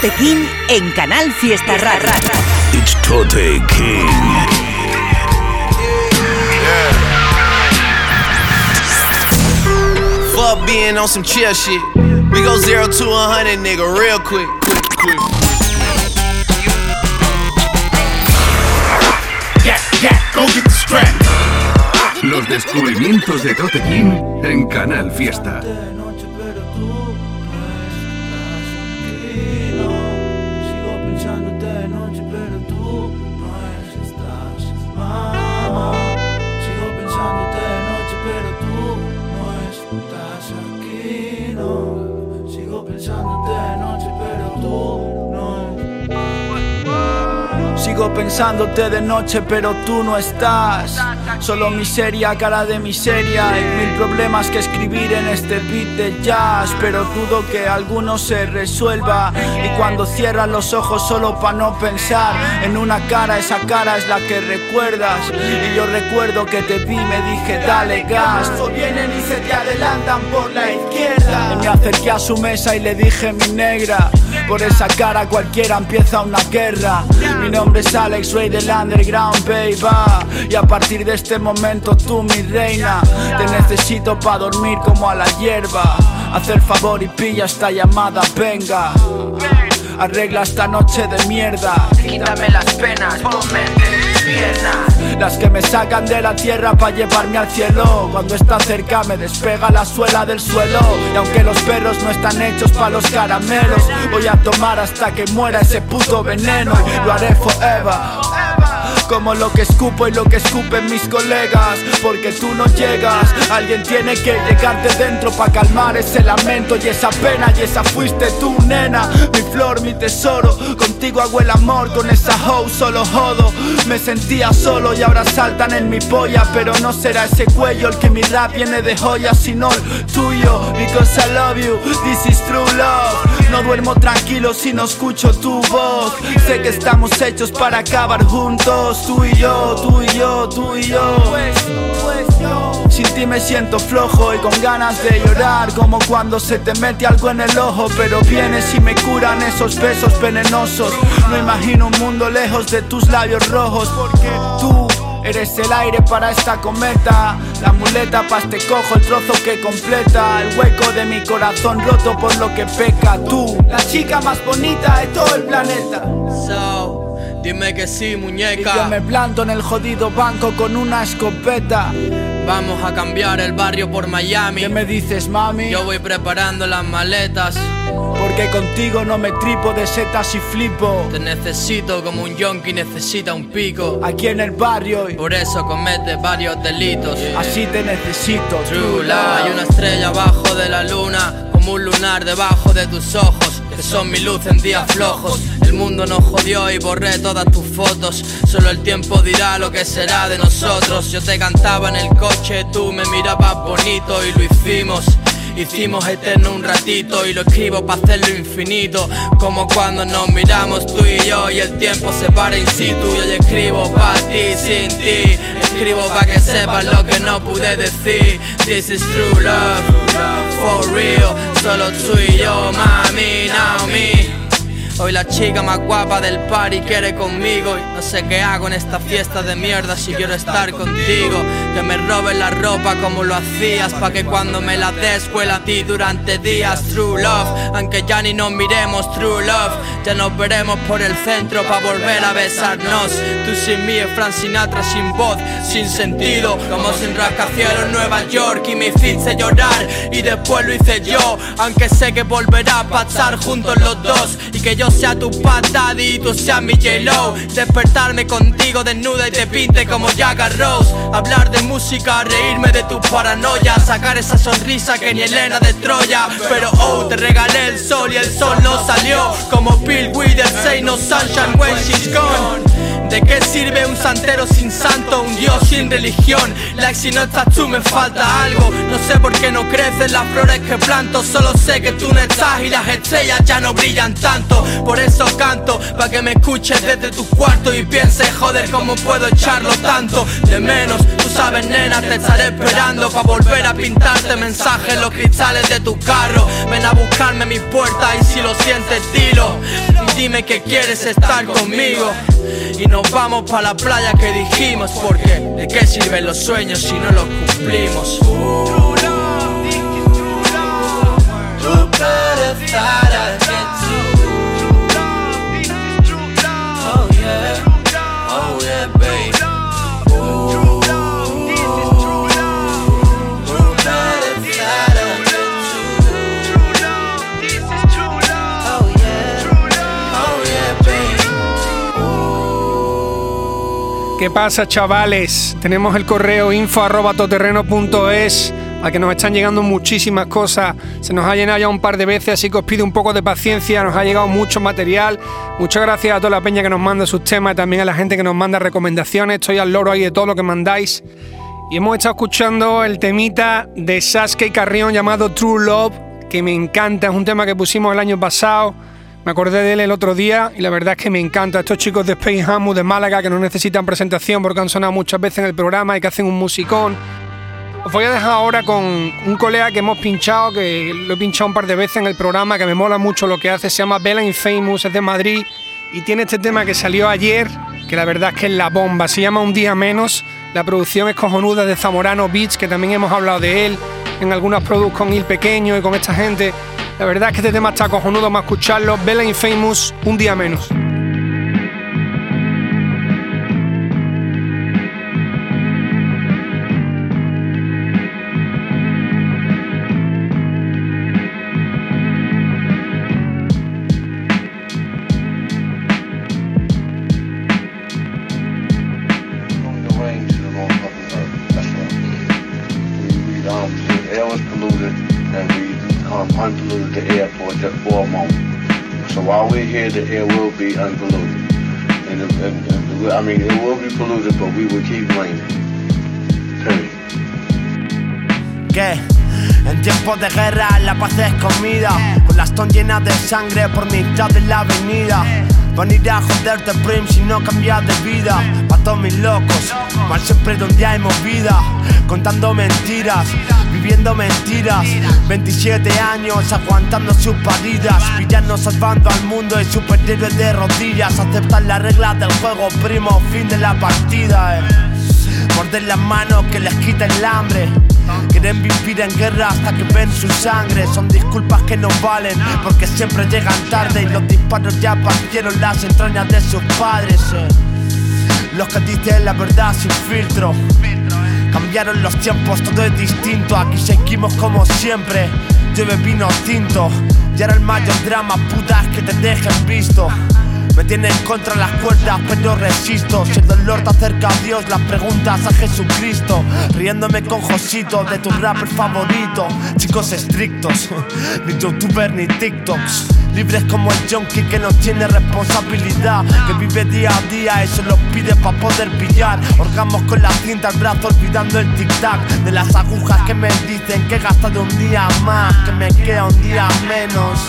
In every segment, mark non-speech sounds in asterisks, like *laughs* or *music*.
Tote King en Canal Fiesta Rara. It's Tote King. Fuck being on some chill shit. We go zero to a hundred, nigga, real quick, quick, quick. Yeah, yeah, go get the strap. Los descubrimientos de Tote King en Canal Fiesta. Pensándote de noche, pero tú no estás. Solo miseria, cara de miseria. Hay mil problemas que escribir en este beat de jazz. Pero dudo que alguno se resuelva. Y cuando cierras los ojos solo para no pensar en una cara, esa cara es la que recuerdas. Y yo recuerdo que te vi, me dije, dale gas. O vienen y se te adelantan por la izquierda. Y me acerqué a su mesa y le dije, mi negra. Por esa cara cualquiera empieza una guerra. Mi nombre es Alex, rey del underground, baby. Y a partir de este momento tú, mi reina, te necesito para dormir como a la hierba. Haz el favor y pilla esta llamada, venga. Arregla esta noche de mierda. Quítame las penas, ponme Las que me sacan de la tierra para llevarme al cielo. Cuando está cerca me despega la suela del suelo. Y aunque los perros no están hechos para los caramelos, voy a tomar hasta que muera ese puto veneno. Lo haré forever. Como lo que escupo y lo que escupen mis colegas. Porque tú no llegas Alguien tiene que llegarte dentro para calmar ese lamento y esa pena. Y esa fuiste tú, nena Mi flor, mi tesoro. Contigo hago el amor, con esa hoe solo jodo. Me sentía solo y ahora saltan en mi polla. Pero no será ese cuello el que mi rap viene de joya Sino el tuyo. Because I love you, this is true love. No duermo tranquilo si no escucho tu voz. Sé que estamos hechos para acabar juntos Tú y yo, tú y yo, tú y yo sin ti me siento flojo y con ganas de llorar Como cuando se te mete algo en el ojo Pero vienes y me curan esos besos venenosos No imagino un mundo lejos de tus labios rojos Porque tú Eres el aire para esta cometa, la muleta pa' este cojo, el trozo que completa, el hueco de mi corazón roto por lo que peca. Tú, la chica más bonita de todo el planeta. So, dime que sí, Y yo muñeca. me planto en el jodido banco con una escopeta. Vamos a cambiar el barrio por Miami. ¿Qué me dices, mami? Yo voy preparando las maletas. Porque contigo no me tripo de setas y flipo. Te necesito como un yonki necesita un pico. Aquí en el barrio, y Por eso cometes varios delitos. así te necesito. True love. Hay una estrella abajo de la luna, como un lunar debajo de tus ojos, que son mi luz en días flojos. El mundo nos jodió y borré todas tus fotos. Solo el tiempo dirá lo que será de nosotros. Yo te cantaba en el coche, tú me mirabas bonito y lo hicimos. Hicimos eterno un ratito y lo escribo para hacerlo infinito Como cuando nos miramos tú y yo y el tiempo se para in situ Y hoy escribo para ti, sin ti Escribo para que sepas lo que no pude decir. This is true love, for real. Solo tú y yo, mami, now me Hoy la chica más guapa del party quiere conmigo Y no sé qué hago en esta fiesta de mierda si quiero estar contigo. Que me roben la ropa como lo hacías Pa' que cuando me la des huela a ti durante días. True love, aunque ya ni nos miremos True love, ya nos veremos por el centro Pa' volver a besarnos. Tú sin mí Frank Sinatra sin voz, sin sentido. Como sin rascacielos Nueva York Y me hiciste llorar. Y después lo hice yo Aunque sé que volverá a pasar juntos los dos. Y que sea tu Pat Daddy y tú seas mi J-Lo Despertarme contigo desnuda y te pinte como Jagger Rose. Hablar de música, reírme de tus paranoias Sacar esa sonrisa que ni Elena de Troya Pero oh, te regalé el sol y el sol no salió. Como Bill Withers ain't no sunshine when she's gone. ¿De qué sirve un santero sin santo, un dios sin religión? Like si no estás tú me falta algo. No sé por qué no crecen las flores que planto. Solo sé que tú no estás y las estrellas ya no brillan tanto. Por eso canto, pa' que me escuches desde tu cuarto Y pienses, joder, cómo puedo echarlo tanto De menos, tú sabes nena, te estaré esperando Pa' volver a pintarte mensajes en los cristales de tu carro. Ven a buscarme mi puerta y si lo sientes dilo Dime que quieres estar conmigo. Y nos vamos pa' la playa que dijimos Porque ¿de qué sirven los sueños si no los cumplimos? ¿Qué pasa, chavales? Tenemos el correo info arroba a que nos están llegando muchísimas cosas. Se nos ha llenado ya un par de veces, así que os pido un poco de paciencia. Nos ha llegado mucho material. Muchas gracias a toda la peña que nos manda sus temas y también a la gente que nos manda recomendaciones. Estoy al loro ahí de todo lo que mandáis. Y hemos estado escuchando el temita de Sasuke Carrión llamado True Love, que me encanta. Es un tema que pusimos el año pasado me acordé de él el otro día y la verdad es que me encanta. Estos chicos de Spain Hamu de Málaga que no necesitan presentación porque han sonado muchas veces en el programa y que hacen un musicón. Os voy a dejar ahora con un colega que hemos pinchado, que lo he pinchado un par de veces en el programa, que me mola mucho lo que hace. Se llama Bella Infamous, es de Madrid y tiene este tema que salió ayer, que la verdad es que es la bomba. Se llama Un Día Menos. La producción es cojonuda de Zamorano Beats, que también hemos hablado de él en algunos productos con Il Pequeño y con esta gente. La verdad es que este tema está cojonudo más escucharlo. Bella Infamous, un día menos. De guerra, la paz es comida. Con las ton llenas de sangre por mitad de la avenida. Van a joderte, prim, si no cambias de vida. Pa' todos mis locos, mal siempre donde hay movida. Contando mentiras, viviendo mentiras. 27 años aguantando sus paridas. Villanos salvando al mundo y superhéroes de rodillas. Aceptan las reglas del juego, primo, fin de la partida. Eh. Morder las manos que les quita el hambre. Quieren vivir en guerra hasta que ven su sangre. Son disculpas que no valen porque siempre llegan tarde y los disparos ya partieron las entrañas de sus padres. Eh. Los que dicen la verdad sin filtro. Cambiaron los tiempos, todo es distinto. Aquí seguimos como siempre. Lleve vino tinto. Y ahora el mayor drama, putas que te dejen visto. Me tienen contra las cuerdas, pero resisto. Si el dolor te acerca a Dios, las preguntas a Jesucristo. Riéndome con Josito de tu rapper favorito. Chicos estrictos, *laughs* ni youtuber ni TikToks. Libres como el junkie que no tiene responsabilidad. Que vive día a día se lo pide para poder pillar. Orgamos con la cinta al brazo, olvidando el tic-tac de las agujas que me dicen que he gastado un día más. Que me queda un día menos.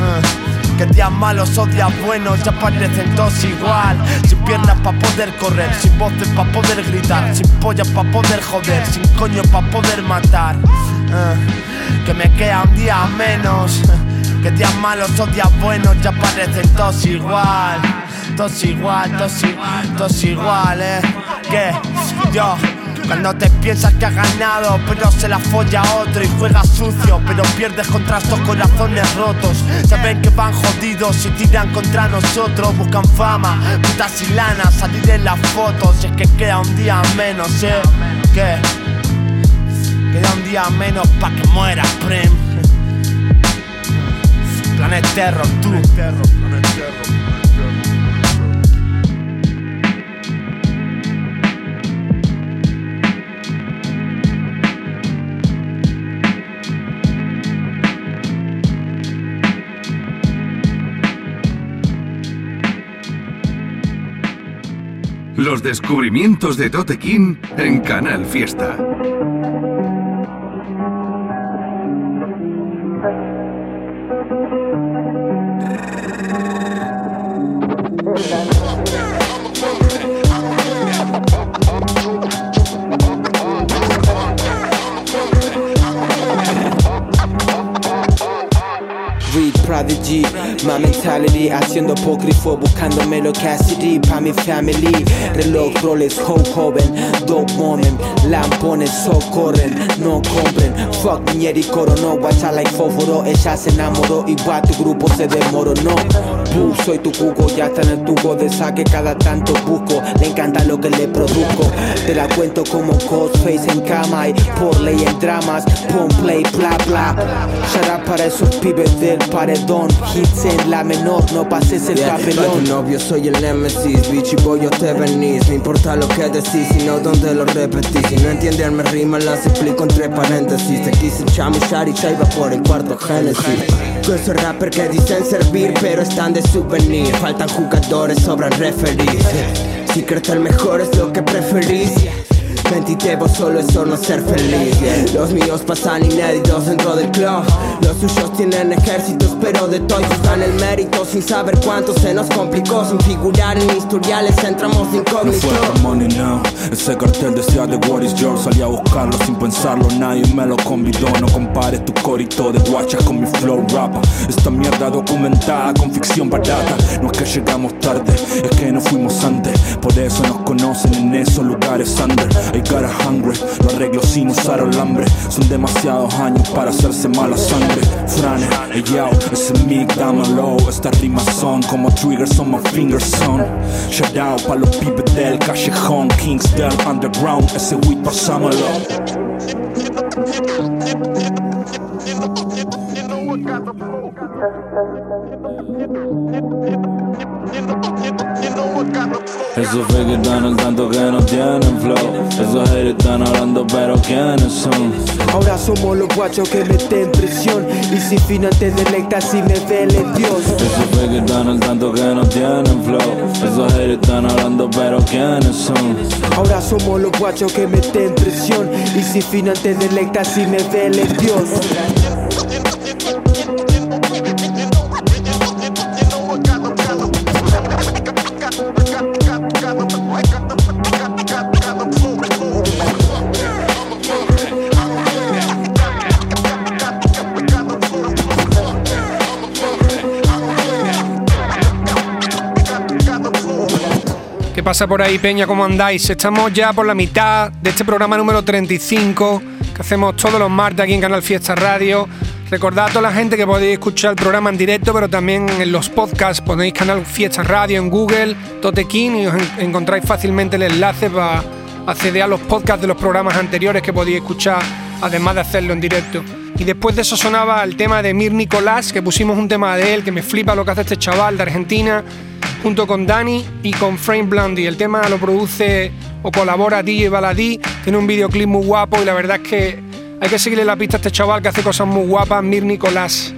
Ah. Que días malos o días buenos ya parecen todos igual. Sin piernas pa' poder correr, sin voces pa' poder gritar Sin pollas pa' poder joder, sin coño pa' poder matar. Ah, Que me queda un día menos *laughs* Que días malos o días buenos ya parecen todos igual. Todos igual, todos igual, todos igual, eh. Que yo cuando te piensas que has ganado, pero se la folla otro y juegas sucio, pero pierdes contra estos corazones rotos. Saben que van jodidos y tiran contra nosotros, buscan fama, putas y lana, salir en las fotos. Y es que queda un día menos, ¿eh? ¿Qué? Queda un día menos pa' que muera, Prim. Planet Terror, tú. Planet Terror. Los descubrimientos de Tote King en Canal Fiesta. My mentality Haciendo apócrifo, buscando Melo Cassidy Pa' mi family, reloj Rolex, Hope joven Dope moment, lampones socorren. No compren, fuck Nieri coronó Guacha like fósforo, ella se enamoró Igual tu grupo se desmoronó Boo, soy tu cuco, ya está en el tubo de saque. Cada tanto busco, le encanta lo que le produzco. Te la cuento como Ghostface en cama Y por ley en dramas, pon play, bla bla. Shout out para esos pibes del paredón Hits en la menor, no pases el Yeah, papelón. pa' tu novio soy el Nemesis Bitch y voy te venís. No importa lo que decís, sino dónde lo repetís Si no entiendes me rimas, las explico entre paréntesis. Te quise chamuchar y ya iba por el cuarto Génesis. Con esos rappers que dicen servir pero están de souvenir. Faltan jugadores, sobran referees. Si crees el mejor es lo que preferís Mentite, vos solo es no ser feliz Los míos pasan inéditos dentro del club. Los suyos tienen ejércitos pero de todos dan el mérito. Sin saber cuánto se nos complicó Sin figurar en historiales entramos de No incógnito fue por money now Ese cartel decía de What is yours Salí a buscarlo sin pensarlo. Nadie me lo convidó. No compares tu corito de guachas con mi flow rapa Esta mierda documentada con ficción barata. No es que llegamos tarde Es que no fuimos antes. Por eso nos conocen en esos lugares under I got a hungry Lo arreglo sin usar alambre Son demasiados años para hacerse mala sangre. Frane, ey yo, ese mic dámelo Estas rimas son como triggers on my fingers son. Shout out pa' los pibes del callejón. Kings del underground Ese weed pasámoslo Esos fake están al tanto que no tienen flow. Esos haters están hablando pero ¿quiénes son? Ahora somos los guachos que meten presión. Y si final te delectas si me vele Dios. Esos fake están al tanto que no tienen flow. Esos haters están hablando pero ¿quiénes son? Ahora somos los guachos que meten presión. Y si final te delectas si me vele Dios pasa por ahí, Peña? ¿Cómo andáis? Estamos ya por la mitad de este programa número 35 que hacemos todos los martes aquí en Canal Fiesta Radio. Recordad a toda la gente que podéis escuchar el programa en directo, pero también en los podcasts. Ponéis Canal Fiesta Radio en Google, Totequín y os en- encontráis fácilmente el enlace para acceder a los podcasts de los programas anteriores que podéis escuchar, además de hacerlo en directo. Y después de eso sonaba el tema de Mir Nicolás, que pusimos un tema de él, que me flipa lo que hace este chaval de Argentina, junto con Dani y con Frame Blondie. El tema lo produce o colabora DJ Baladí, tiene un videoclip muy guapo y la verdad es que hay que seguirle la pista a este chaval que hace cosas muy guapas, Mir Nicolás.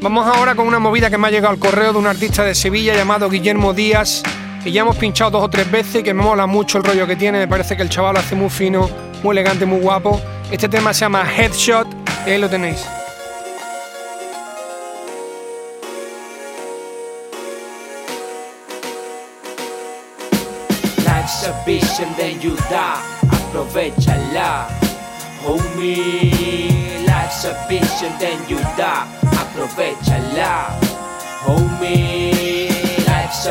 Vamos ahora con una movida que me ha llegado al correo de un artista de Sevilla llamado Guillermo Díaz, que ya hemos pinchado dos o tres veces y que me mola mucho el rollo que tiene, me parece que el chaval lo hace muy fino, muy elegante, muy guapo. Este tema se llama Headshot, y ahí lo tenéis. And then you die. Aprovechala, homie. Life's and then you die. Aprovechala, homie. Life's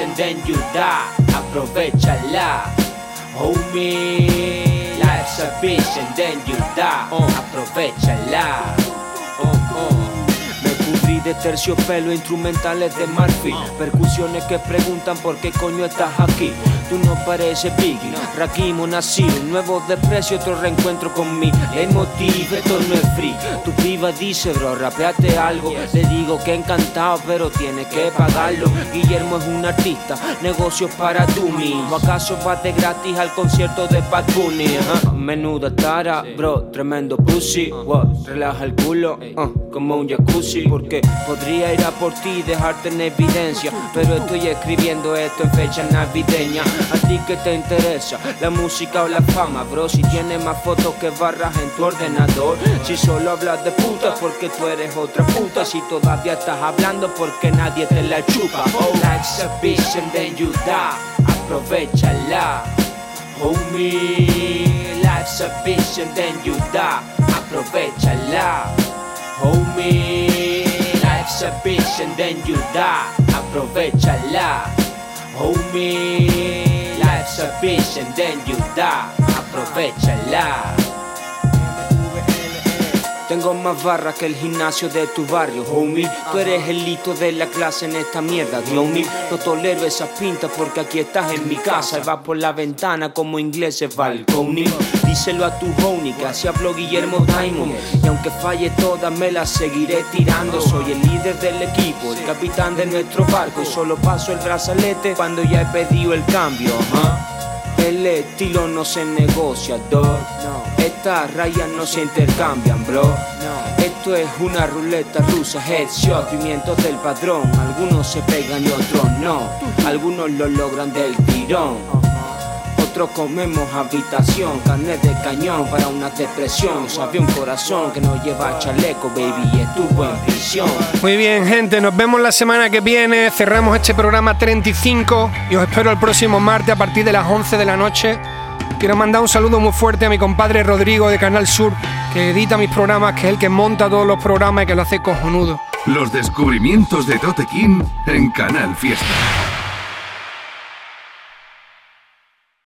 and then you die. Aprovechala, homie. Life's and then you die. Aprovechala. Oh, oh. Me pudrí de terciopelo, instrumentales de marfil Percusiones que preguntan por qué coño estás aquí Tú no pareces Biggie, Rakim o Nasir Un nuevo desprecio, otro reencuentro con mí Leitmotiv, esto no es free. Tu piba dice, bro, rapeate algo Le digo que encantado, pero tienes que pagarlo. Guillermo es un artista, negocios para tú mismo. ¿Acaso vas de gratis al concierto de Bad Bunny? menuda tara, bro, tremendo pussy. Wow, relaja el culo, uh, como un jacuzzi. Porque podría ir a por ti y dejarte en evidencia. Pero estoy escribiendo esto en fecha navideña. A ti que te interesa, la música o la fama, bro. Si tienes más fotos que barras en tu ordenador. Si solo hablas de puta porque tú eres otra puta. Si todavía estás hablando porque nadie te la chupa. Oh, life's a bitch and then you die. Aprovechala. Homie, life's a bitch and then you die. Aprovechala. Homie, life's a bitch and then you die. Aprovechala. Homie, life's a bitch and then you die. Aprovechala. Tengo más barras que el gimnasio de tu barrio, homie. Tú eres el hito de la clase en esta mierda, homie. No tolero esas pintas porque aquí estás en mi casa y vas por la ventana como ingleses balcony. Díselo a tu homie que así habló Guillermo Diamond. Y aunque falle todas, me las seguiré tirando. Soy el líder del equipo, el capitán de nuestro barco. Y solo paso el brazalete cuando ya he pedido el cambio. ¿ah? El estilo no se negocia, dog. Estas rayas no se intercambian, bro. Esto es una ruleta rusa, headshot, pimientos del padrón. Algunos se pegan y otros no. Algunos lo logran del tirón. Otros comemos habitación, carne de cañón para una depresión. Sabe un corazón que no lleva chaleco, baby, y estuvo en prisión. Muy bien, gente, nos vemos la semana que viene. Cerramos este programa 35 y os espero el próximo martes a partir de las 11 de la noche. Quiero mandar un saludo muy fuerte a mi compadre Rodrigo de Canal Sur, que edita mis programas, que es el que monta todos los programas y que lo hace cojonudo. Los descubrimientos de Tote King en Canal Fiesta.